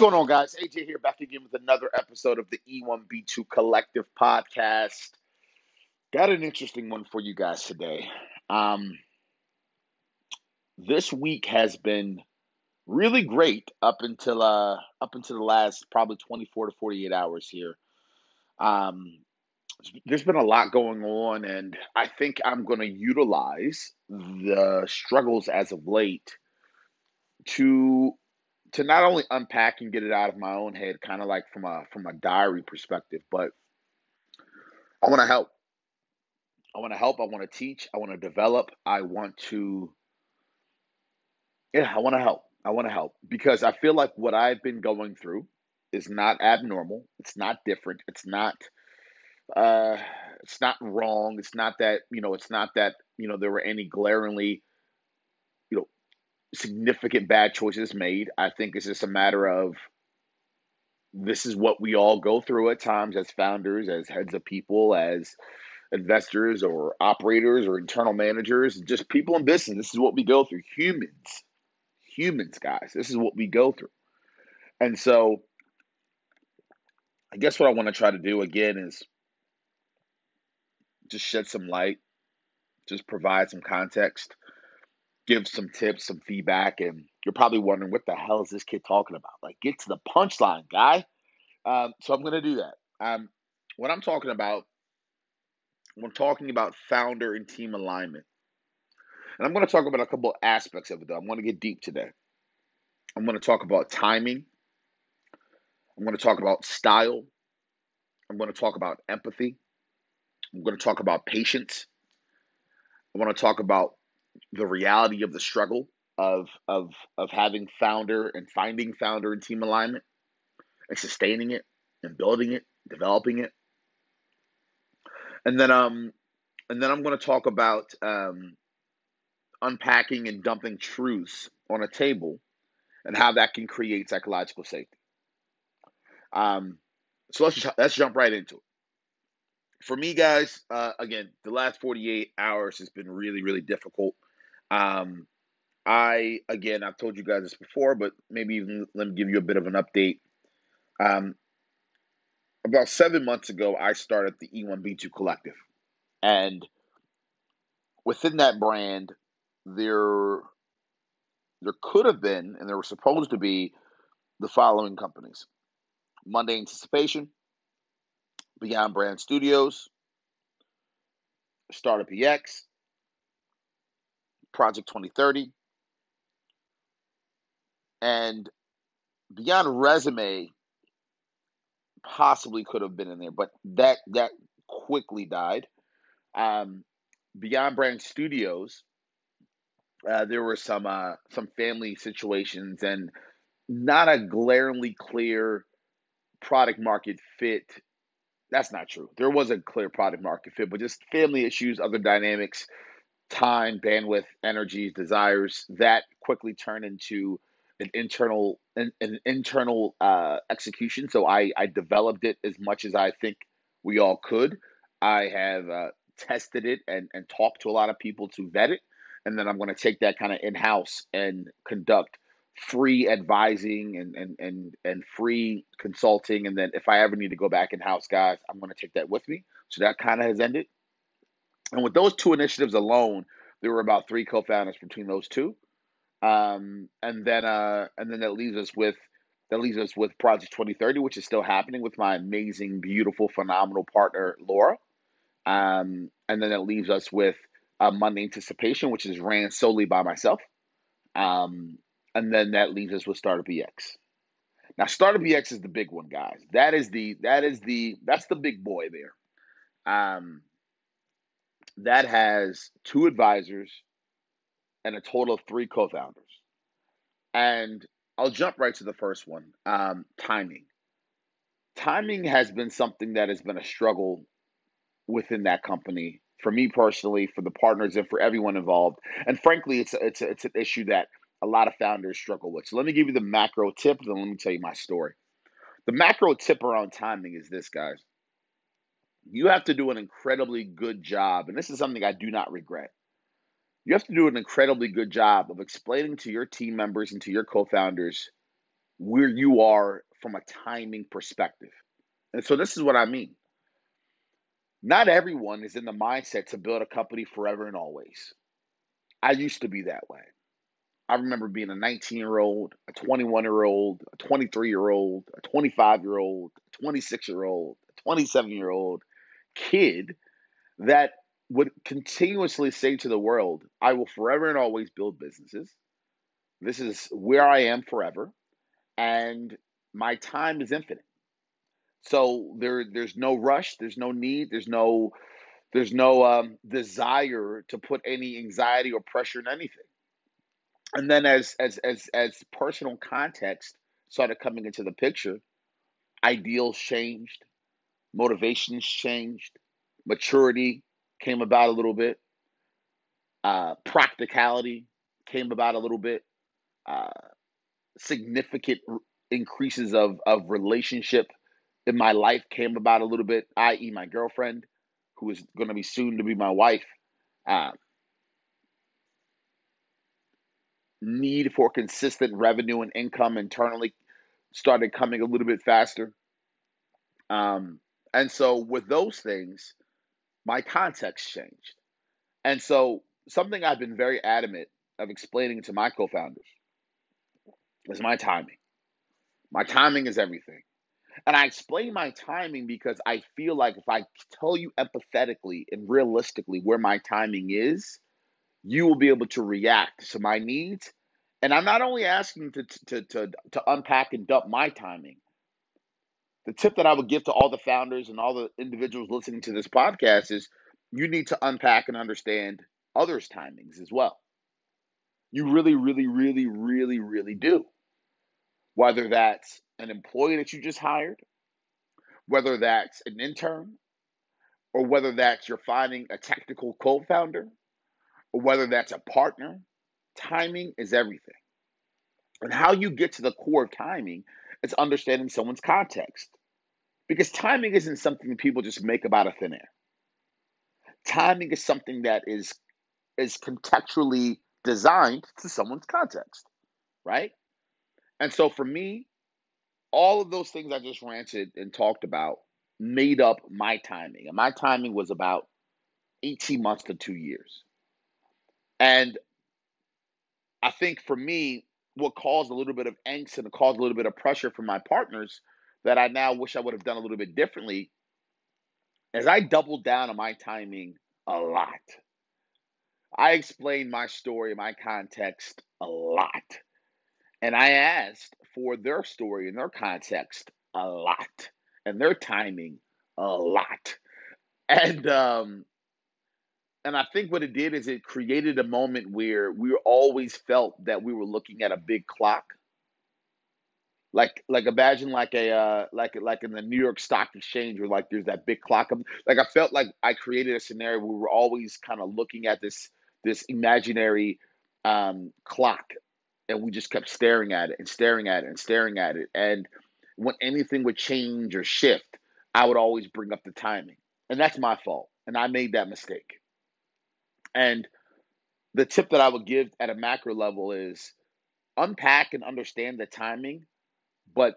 going on, guys? AJ here, back again with another episode of the E1B2 Collective Podcast. Got an interesting one for you guys today. Um, this week has been really great up until uh up until the last probably 24 to 48 hours here. Um, there's been a lot going on, and I think I'm going to utilize the struggles as of late to to not only unpack and get it out of my own head, kind of like from a from a diary perspective, but I want to help. I want to help. I want to teach. I want to develop. I want to, yeah, I want to help. I want to help because I feel like what I've been going through is not abnormal. It's not different. It's not, uh, it's not wrong. It's not that you know. It's not that you know there were any glaringly significant bad choices made. I think it's just a matter of this is what we all go through at times as founders, as heads of people, as investors or operators or internal managers, just people in business. This is what we go through. Humans, humans, guys, this is what we go through. And so, I guess what I want to try to do again is just shed some light, just provide some context give some tips, some feedback, and you're probably wondering what the hell is this kid talking about? Like, get to the punchline, guy. Um, so I'm going to do that. Um, what I'm talking about, I'm talking about founder and team alignment, and I'm going to talk about a couple aspects of it. Though I'm going to get deep today. I'm going to talk about timing. I'm going to talk about style. I'm going to talk about empathy. I'm going to talk about patience. I want to talk about the reality of the struggle of of of having founder and finding founder and team alignment and sustaining it and building it, developing it. And then um and then I'm going to talk about um unpacking and dumping truths on a table and how that can create psychological safety. Um so let's just, let's jump right into it. For me, guys, uh, again, the last 48 hours has been really, really difficult. Um, I again, I've told you guys this before, but maybe even let me give you a bit of an update. Um, about seven months ago, I started the E1B2 Collective, and within that brand, there there could have been, and there were supposed to be, the following companies: Monday Anticipation, Beyond Brand Studios, Startup EX, Project 2030. And beyond resume, possibly could have been in there, but that that quickly died. Um, beyond Brand Studios, uh, there were some uh, some family situations and not a glaringly clear product market fit. That's not true. There was a clear product market fit, but just family issues, other dynamics time, bandwidth, energies, desires that quickly turn into an internal an, an internal uh, execution. So I I developed it as much as I think we all could. I have uh, tested it and and talked to a lot of people to vet it, and then I'm going to take that kind of in house and conduct free advising and, and and and free consulting and then if i ever need to go back in house guys i'm going to take that with me so that kind of has ended and with those two initiatives alone, there were about three co-founders between those two. Um, and then uh, and then that leaves us with that leaves us with Project 2030, which is still happening with my amazing, beautiful, phenomenal partner Laura. Um, and then it leaves us with uh, Monday Anticipation, which is ran solely by myself. Um, and then that leaves us with Startup EX. Now, Startup EX is the big one, guys. That is the that is the that's the big boy there. Um, that has two advisors and a total of three co founders. And I'll jump right to the first one um, timing. Timing has been something that has been a struggle within that company for me personally, for the partners, and for everyone involved. And frankly, it's a, it's a, it's an issue that a lot of founders struggle with. So let me give you the macro tip, then let me tell you my story. The macro tip around timing is this, guys you have to do an incredibly good job, and this is something I do not regret. You have to do an incredibly good job of explaining to your team members and to your co founders where you are from a timing perspective. And so this is what I mean. Not everyone is in the mindset to build a company forever and always. I used to be that way. I remember being a 19 year old, a 21 year old, a 23 year old, a 25 year old, a 26 year old, a 27 year old kid that would continuously say to the world, I will forever and always build businesses. This is where I am forever, and my time is infinite. So there, there's no rush, there's no need, there's no, there's no um, desire to put any anxiety or pressure in anything. And then as as as as personal context started coming into the picture, ideals changed, motivations changed, maturity came about a little bit, uh, practicality came about a little bit, uh, significant increases of of relationship in my life came about a little bit, i.e., my girlfriend, who is going to be soon to be my wife. Uh, need for consistent revenue and income internally started coming a little bit faster. Um, and so, with those things, my context changed. And so, something I've been very adamant of explaining to my co founders is my timing. My timing is everything. And I explain my timing because I feel like if I tell you empathetically and realistically where my timing is, you will be able to react to my needs. And I'm not only asking to, to, to, to unpack and dump my timing. The tip that I would give to all the founders and all the individuals listening to this podcast is you need to unpack and understand others' timings as well. You really, really, really, really, really do. Whether that's an employee that you just hired, whether that's an intern, or whether that's you're finding a technical co founder, or whether that's a partner, timing is everything. And how you get to the core of timing is understanding someone's context. Because timing isn't something people just make about a thin air. Timing is something that is is contextually designed to someone's context, right? And so for me, all of those things I just ranted and talked about made up my timing. And my timing was about 18 months to two years. And I think for me, what caused a little bit of angst and caused a little bit of pressure from my partners that I now wish I would have done a little bit differently is I doubled down on my timing a lot. I explained my story, my context a lot. And I asked for their story and their context a lot and their timing a lot. And um and I think what it did is it created a moment where we always felt that we were looking at a big clock. Like like imagine like a uh like like in the New York Stock Exchange where like there's that big clock. Like I felt like I created a scenario where we were always kind of looking at this this imaginary um clock and we just kept staring at it and staring at it and staring at it. And when anything would change or shift, I would always bring up the timing. And that's my fault. And I made that mistake. And the tip that I would give at a macro level is unpack and understand the timing, but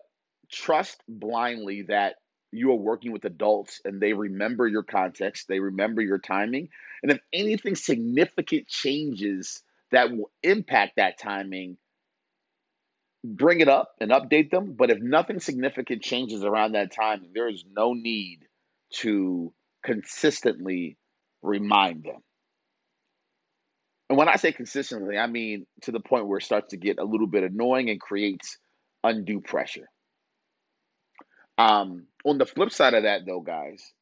trust blindly that you are working with adults and they remember your context, they remember your timing. And if anything significant changes that will impact that timing, bring it up and update them. But if nothing significant changes around that time, there is no need to consistently remind them. And when I say consistently, I mean to the point where it starts to get a little bit annoying and creates undue pressure. Um, on the flip side of that, though, guys,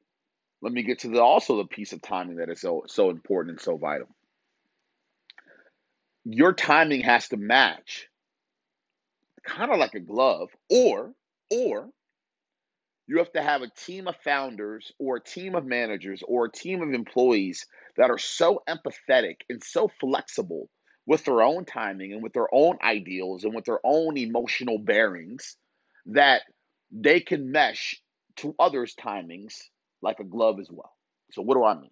let me get to the also the piece of timing that is so so important and so vital. Your timing has to match kind of like a glove, or or you have to have a team of founders or a team of managers or a team of employees that are so empathetic and so flexible with their own timing and with their own ideals and with their own emotional bearings that they can mesh to others' timings like a glove as well. So, what do I mean?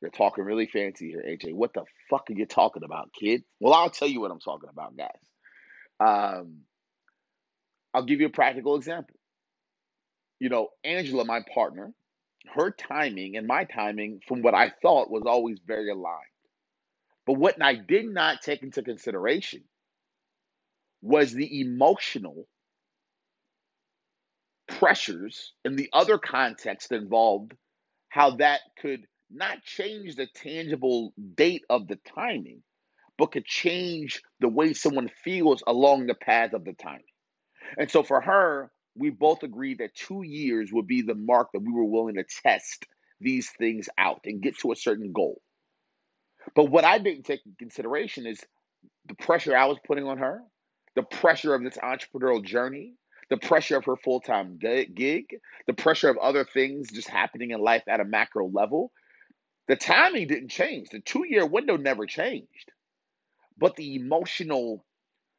You're talking really fancy here, AJ. What the fuck are you talking about, kid? Well, I'll tell you what I'm talking about, guys. Um, I'll give you a practical example. You know, Angela, my partner, her timing and my timing, from what I thought, was always very aligned. But what I did not take into consideration was the emotional pressures and the other context involved, how that could not change the tangible date of the timing, but could change the way someone feels along the path of the timing. And so for her, we both agreed that two years would be the mark that we were willing to test these things out and get to a certain goal. But what I didn't take into consideration is the pressure I was putting on her, the pressure of this entrepreneurial journey, the pressure of her full time gig, the pressure of other things just happening in life at a macro level. The timing didn't change. The two year window never changed. But the emotional,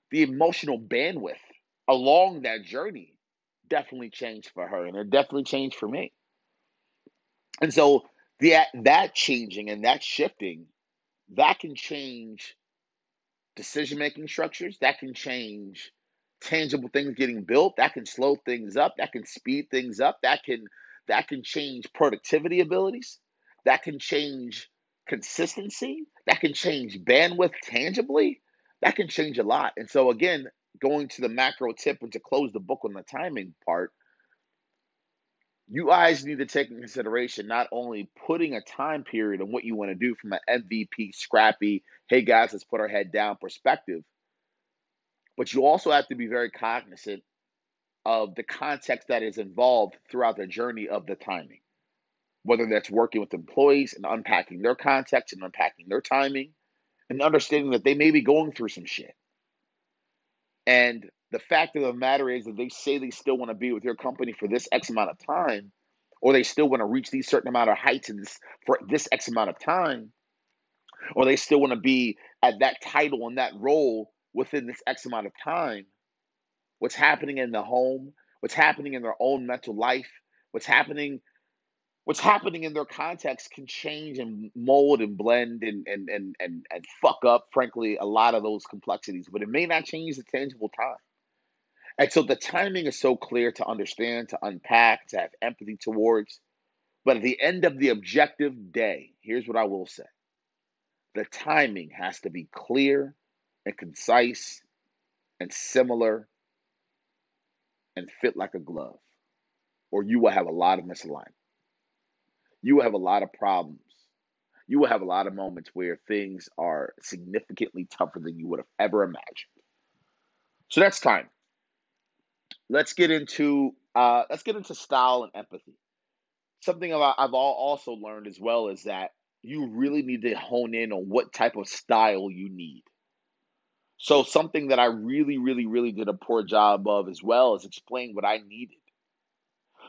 the emotional bandwidth along that journey definitely changed for her. And it definitely changed for me. And so the that changing and that shifting, that can change decision making structures, that can change tangible things getting built, that can slow things up, that can speed things up, that can that can change productivity abilities, that can change consistency, that can change bandwidth tangibly, that can change a lot. And so again, going to the macro tip and to close the book on the timing part, you guys need to take in consideration not only putting a time period on what you want to do from an MVP, scrappy, hey guys, let's put our head down perspective, but you also have to be very cognizant of the context that is involved throughout the journey of the timing. Whether that's working with employees and unpacking their context and unpacking their timing and understanding that they may be going through some shit. And the fact of the matter is that they say they still want to be with your company for this X amount of time, or they still want to reach these certain amount of heights in this for this X amount of time, or they still want to be at that title and that role within this X amount of time. What's happening in the home, what's happening in their own mental life, what's happening what's happening in their context can change and mold and blend and and and and, and fuck up frankly a lot of those complexities but it may not change the tangible time. And so the timing is so clear to understand to unpack to have empathy towards. But at the end of the objective day here's what i will say. The timing has to be clear and concise and similar and fit like a glove or you will have a lot of misalignment you will have a lot of problems. You will have a lot of moments where things are significantly tougher than you would have ever imagined. So that's time. Let's get into uh, let's get into style and empathy. Something I've also learned as well is that you really need to hone in on what type of style you need. So something that I really, really, really did a poor job of as well is explain what I needed.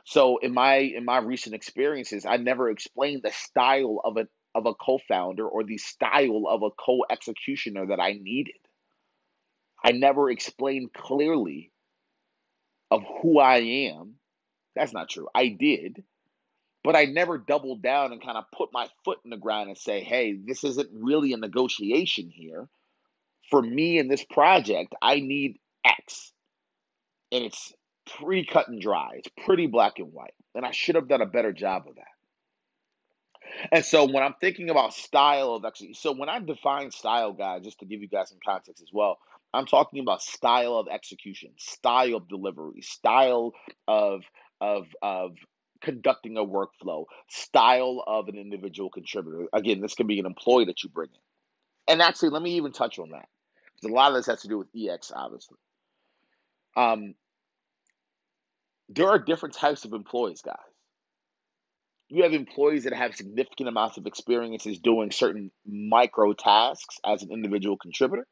So in my in my recent experiences, I never explained the style of a of a co-founder or the style of a co-executioner that I needed. I never explained clearly of who I am. That's not true. I did, but I never doubled down and kind of put my foot in the ground and say, "Hey, this isn't really a negotiation here. For me in this project, I need X." And it's pretty cut and dry. It's pretty black and white. And I should have done a better job of that. And so when I'm thinking about style of actually, so when I define style, guys, just to give you guys some context as well, I'm talking about style of execution, style of delivery, style of of of conducting a workflow, style of an individual contributor. Again, this can be an employee that you bring in. And actually, let me even touch on that because a lot of this has to do with EX, obviously. Um, there are different types of employees, guys. You have employees that have significant amounts of experiences doing certain micro tasks as an individual contributor.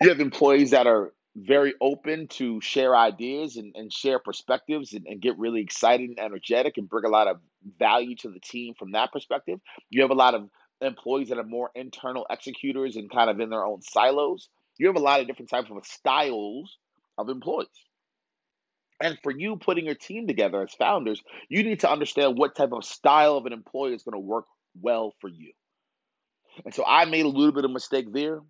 You have employees that are very open to share ideas and, and share perspectives and, and get really excited and energetic and bring a lot of value to the team from that perspective. You have a lot of employees that are more internal executors and kind of in their own silos. You have a lot of different types of styles of employees. And for you putting your team together as founders, you need to understand what type of style of an employee is going to work well for you. And so I made a little bit of mistake there.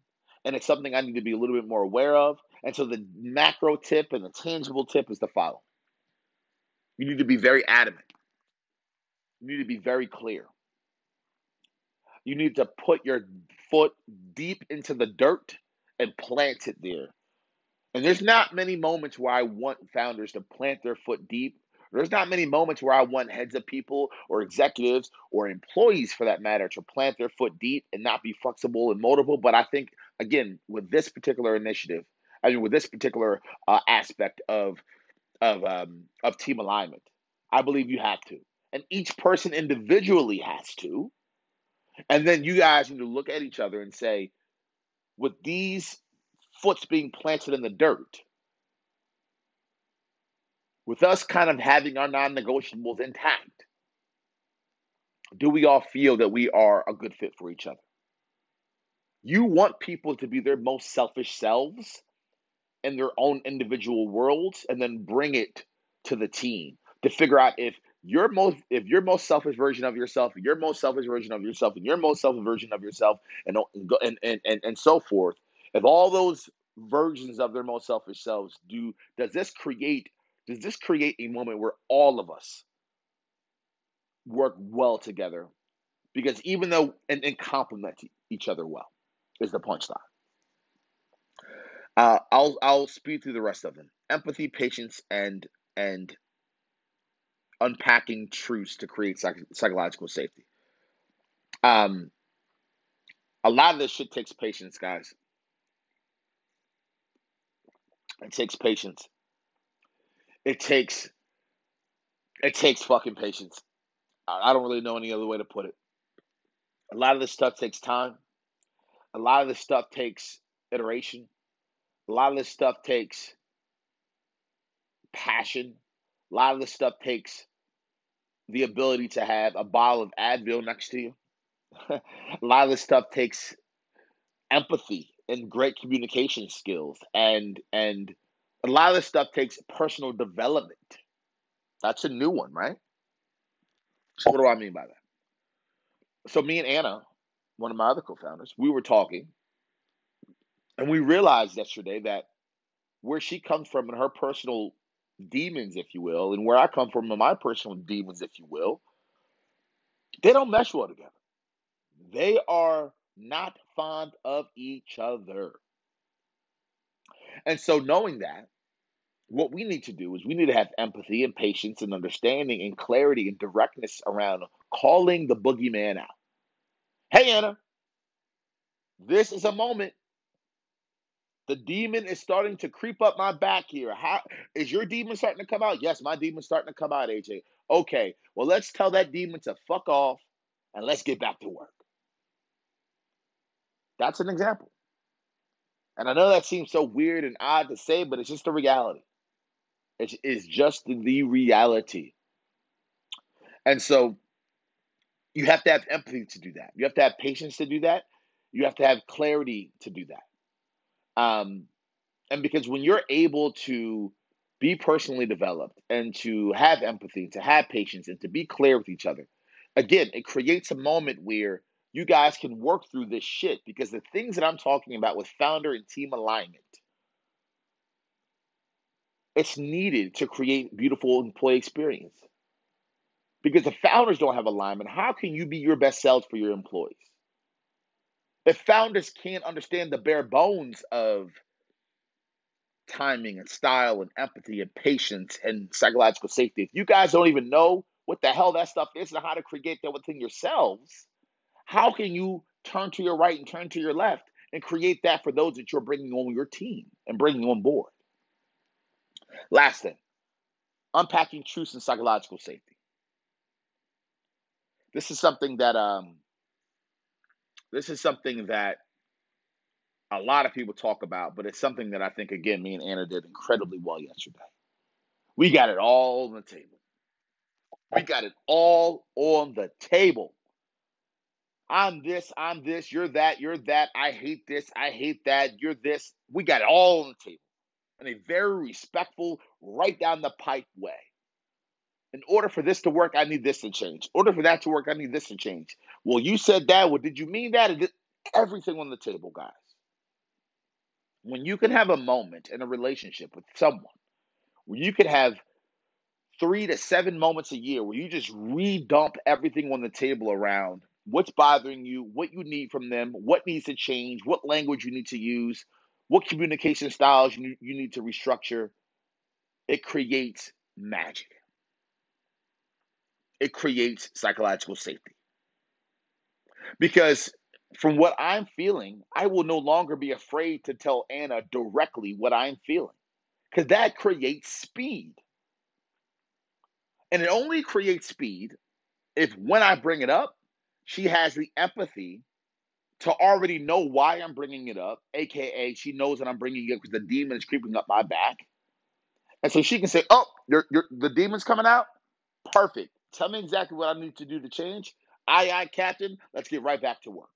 and it's something I need to be a little bit more aware of. And so the macro tip and the tangible tip is the follow. You need to be very adamant. You need to be very clear. You need to put your foot deep into the dirt and plant it there. And there's not many moments where I want founders to plant their foot deep. There's not many moments where I want heads of people or executives or employees for that matter to plant their foot deep and not be flexible and moldable. But I think, again, with this particular initiative, I mean, with this particular uh, aspect of of um, of team alignment, I believe you have to, and each person individually has to, and then you guys need to look at each other and say, with these foots being planted in the dirt, with us kind of having our non-negotiables intact, do we all feel that we are a good fit for each other? You want people to be their most selfish selves in their own individual worlds and then bring it to the team to figure out if your most if your most selfish version of yourself, your most selfish version of yourself, and your most selfish version of yourself, and and and and, and so forth, if all those versions of their most selfish selves do does this create does this create a moment where all of us work well together because even though and, and complement each other well is the punchline uh, I'll I'll speed through the rest of them. Empathy, patience, and and unpacking truths to create psych- psychological safety. Um, a lot of this shit takes patience, guys. It takes patience. It takes it takes fucking patience. I, I don't really know any other way to put it. A lot of this stuff takes time. A lot of this stuff takes iteration. A lot of this stuff takes passion. A lot of this stuff takes the ability to have a bottle of Advil next to you. a lot of this stuff takes empathy and great communication skills and and a lot of this stuff takes personal development. That's a new one, right? So what do I mean by that? So me and Anna, one of my other co-founders, we were talking and we realized yesterday that where she comes from and her personal demons, if you will, and where I come from and my personal demons, if you will, they don't mesh well together. They are not fond of each other. And so, knowing that, what we need to do is we need to have empathy and patience and understanding and clarity and directness around calling the boogeyman out. Hey, Anna, this is a moment the demon is starting to creep up my back here. How is your demon starting to come out? Yes, my demon's starting to come out, AJ. Okay, well, let's tell that demon to fuck off and let's get back to work. That's an example. And I know that seems so weird and odd to say, but it's just the reality. It's, just the reality. And so you have to have empathy to do that. You have to have patience to do that. You have to have clarity to do that. Um, and because when you're able to be personally developed and to have empathy, to have patience, and to be clear with each other, again, it creates a moment where you guys can work through this shit because the things that I'm talking about with founder and team alignment, it's needed to create beautiful employee experience. Because if founders don't have alignment, how can you be your best selves for your employees? If founders can't understand the bare bones of timing and style and empathy and patience and psychological safety, if you guys don't even know what the hell that stuff is and how to create that within yourselves, how can you turn to your right and turn to your left and create that for those that you're bringing on your team and bringing on board? Last thing, unpacking truths and psychological safety. This is something that um, this is something that a lot of people talk about, but it's something that I think, again, me and Anna did incredibly well yesterday. We got it all on the table. We got it all on the table. I'm this, I'm this, you're that, you're that. I hate this, I hate that, you're this. We got it all on the table in a very respectful, right down the pipe way in order for this to work, I need this to change. In order for that to work, I need this to change. Well, you said that. Well, did you mean that? Everything on the table, guys. when you can have a moment in a relationship with someone where you could have three to seven moments a year where you just redump everything on the table around what's bothering you, what you need from them, what needs to change, what language you need to use, what communication styles you, need to restructure. It creates magic. It creates psychological safety. Because from what I'm feeling, I will no longer be afraid to tell Anna directly what I'm feeling because that creates speed. And it only creates speed if when I bring it up, she has the empathy to already know why I'm bringing it up, aka she knows that I'm bringing it up because the demon is creeping up my back. And so she can say, Oh, you're, you're, the demon's coming out? Perfect. Tell me exactly what I need to do to change. Aye, aye, Captain. Let's get right back to work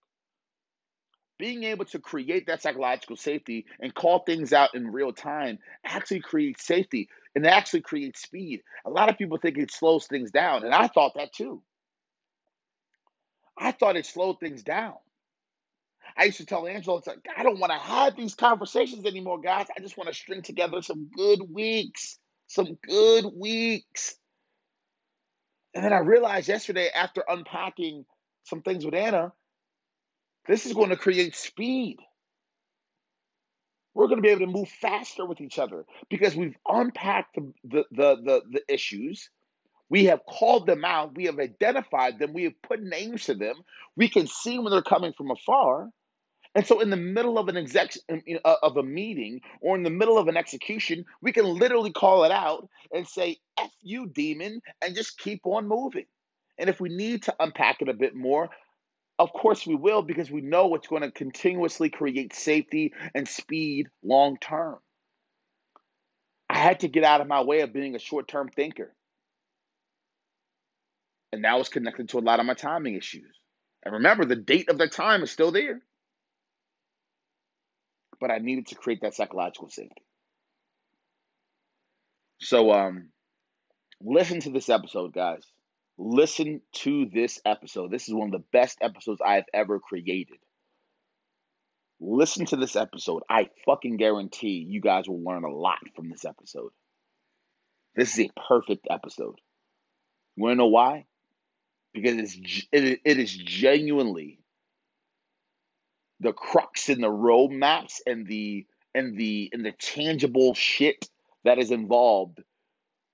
being able to create that psychological safety and call things out in real time actually creates safety and actually creates speed. A lot of people think it slows things down, and I thought that too. I thought it slowed things down. I used to tell Angela, it's like, I don't want to have these conversations anymore, guys. I just want to string together some good weeks, some good weeks. And then I realized yesterday, after unpacking some things with Anna, this is going to create speed. We're going to be able to move faster with each other because we've unpacked the, the, the, the, the issues. We have called them out. We have identified them. We have put names to them. We can see when they're coming from afar. And so, in the middle of an exec uh, of a meeting or in the middle of an execution, we can literally call it out and say "f you, demon," and just keep on moving. And if we need to unpack it a bit more, of course, we will because we know it's going to continuously create safety and speed long term. I had to get out of my way of being a short term thinker. And that was connected to a lot of my timing issues. And remember, the date of the time is still there. But I needed to create that psychological safety. So, um, listen to this episode, guys. Listen to this episode. This is one of the best episodes I've ever created. Listen to this episode. I fucking guarantee you guys will learn a lot from this episode. This is a perfect episode. You want to know why? Because it's it, it is genuinely the crux in the roadmaps and the and the and the tangible shit that is involved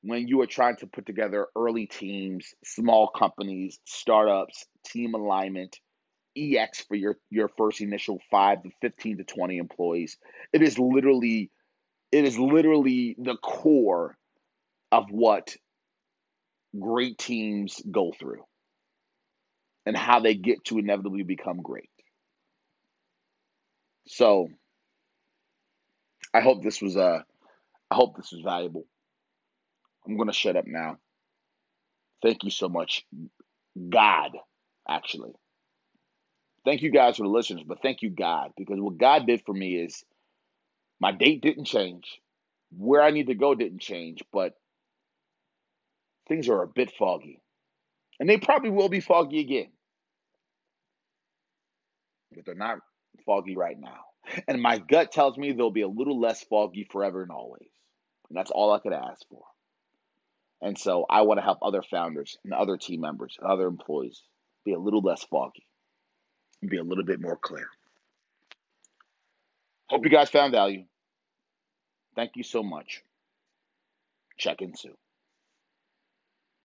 when you are trying to put together early teams, small companies, startups, team alignment, EX for your your first initial 5 to 15 to 20 employees. It is literally it is literally the core of what great teams go through and how they get to inevitably become great. So I hope this was uh I hope this was valuable. I'm to shut up now. Thank you so much. God, actually. Thank you guys for the listeners, but thank you, God, because what God did for me is my date didn't change. Where I need to go didn't change, but things are a bit foggy. And they probably will be foggy again. But they're not foggy right now. And my gut tells me they'll be a little less foggy forever and always. And that's all I could ask for. And so I want to help other founders and other team members and other employees be a little less foggy and be a little bit more clear. Hope you guys found value. Thank you so much. Check in soon.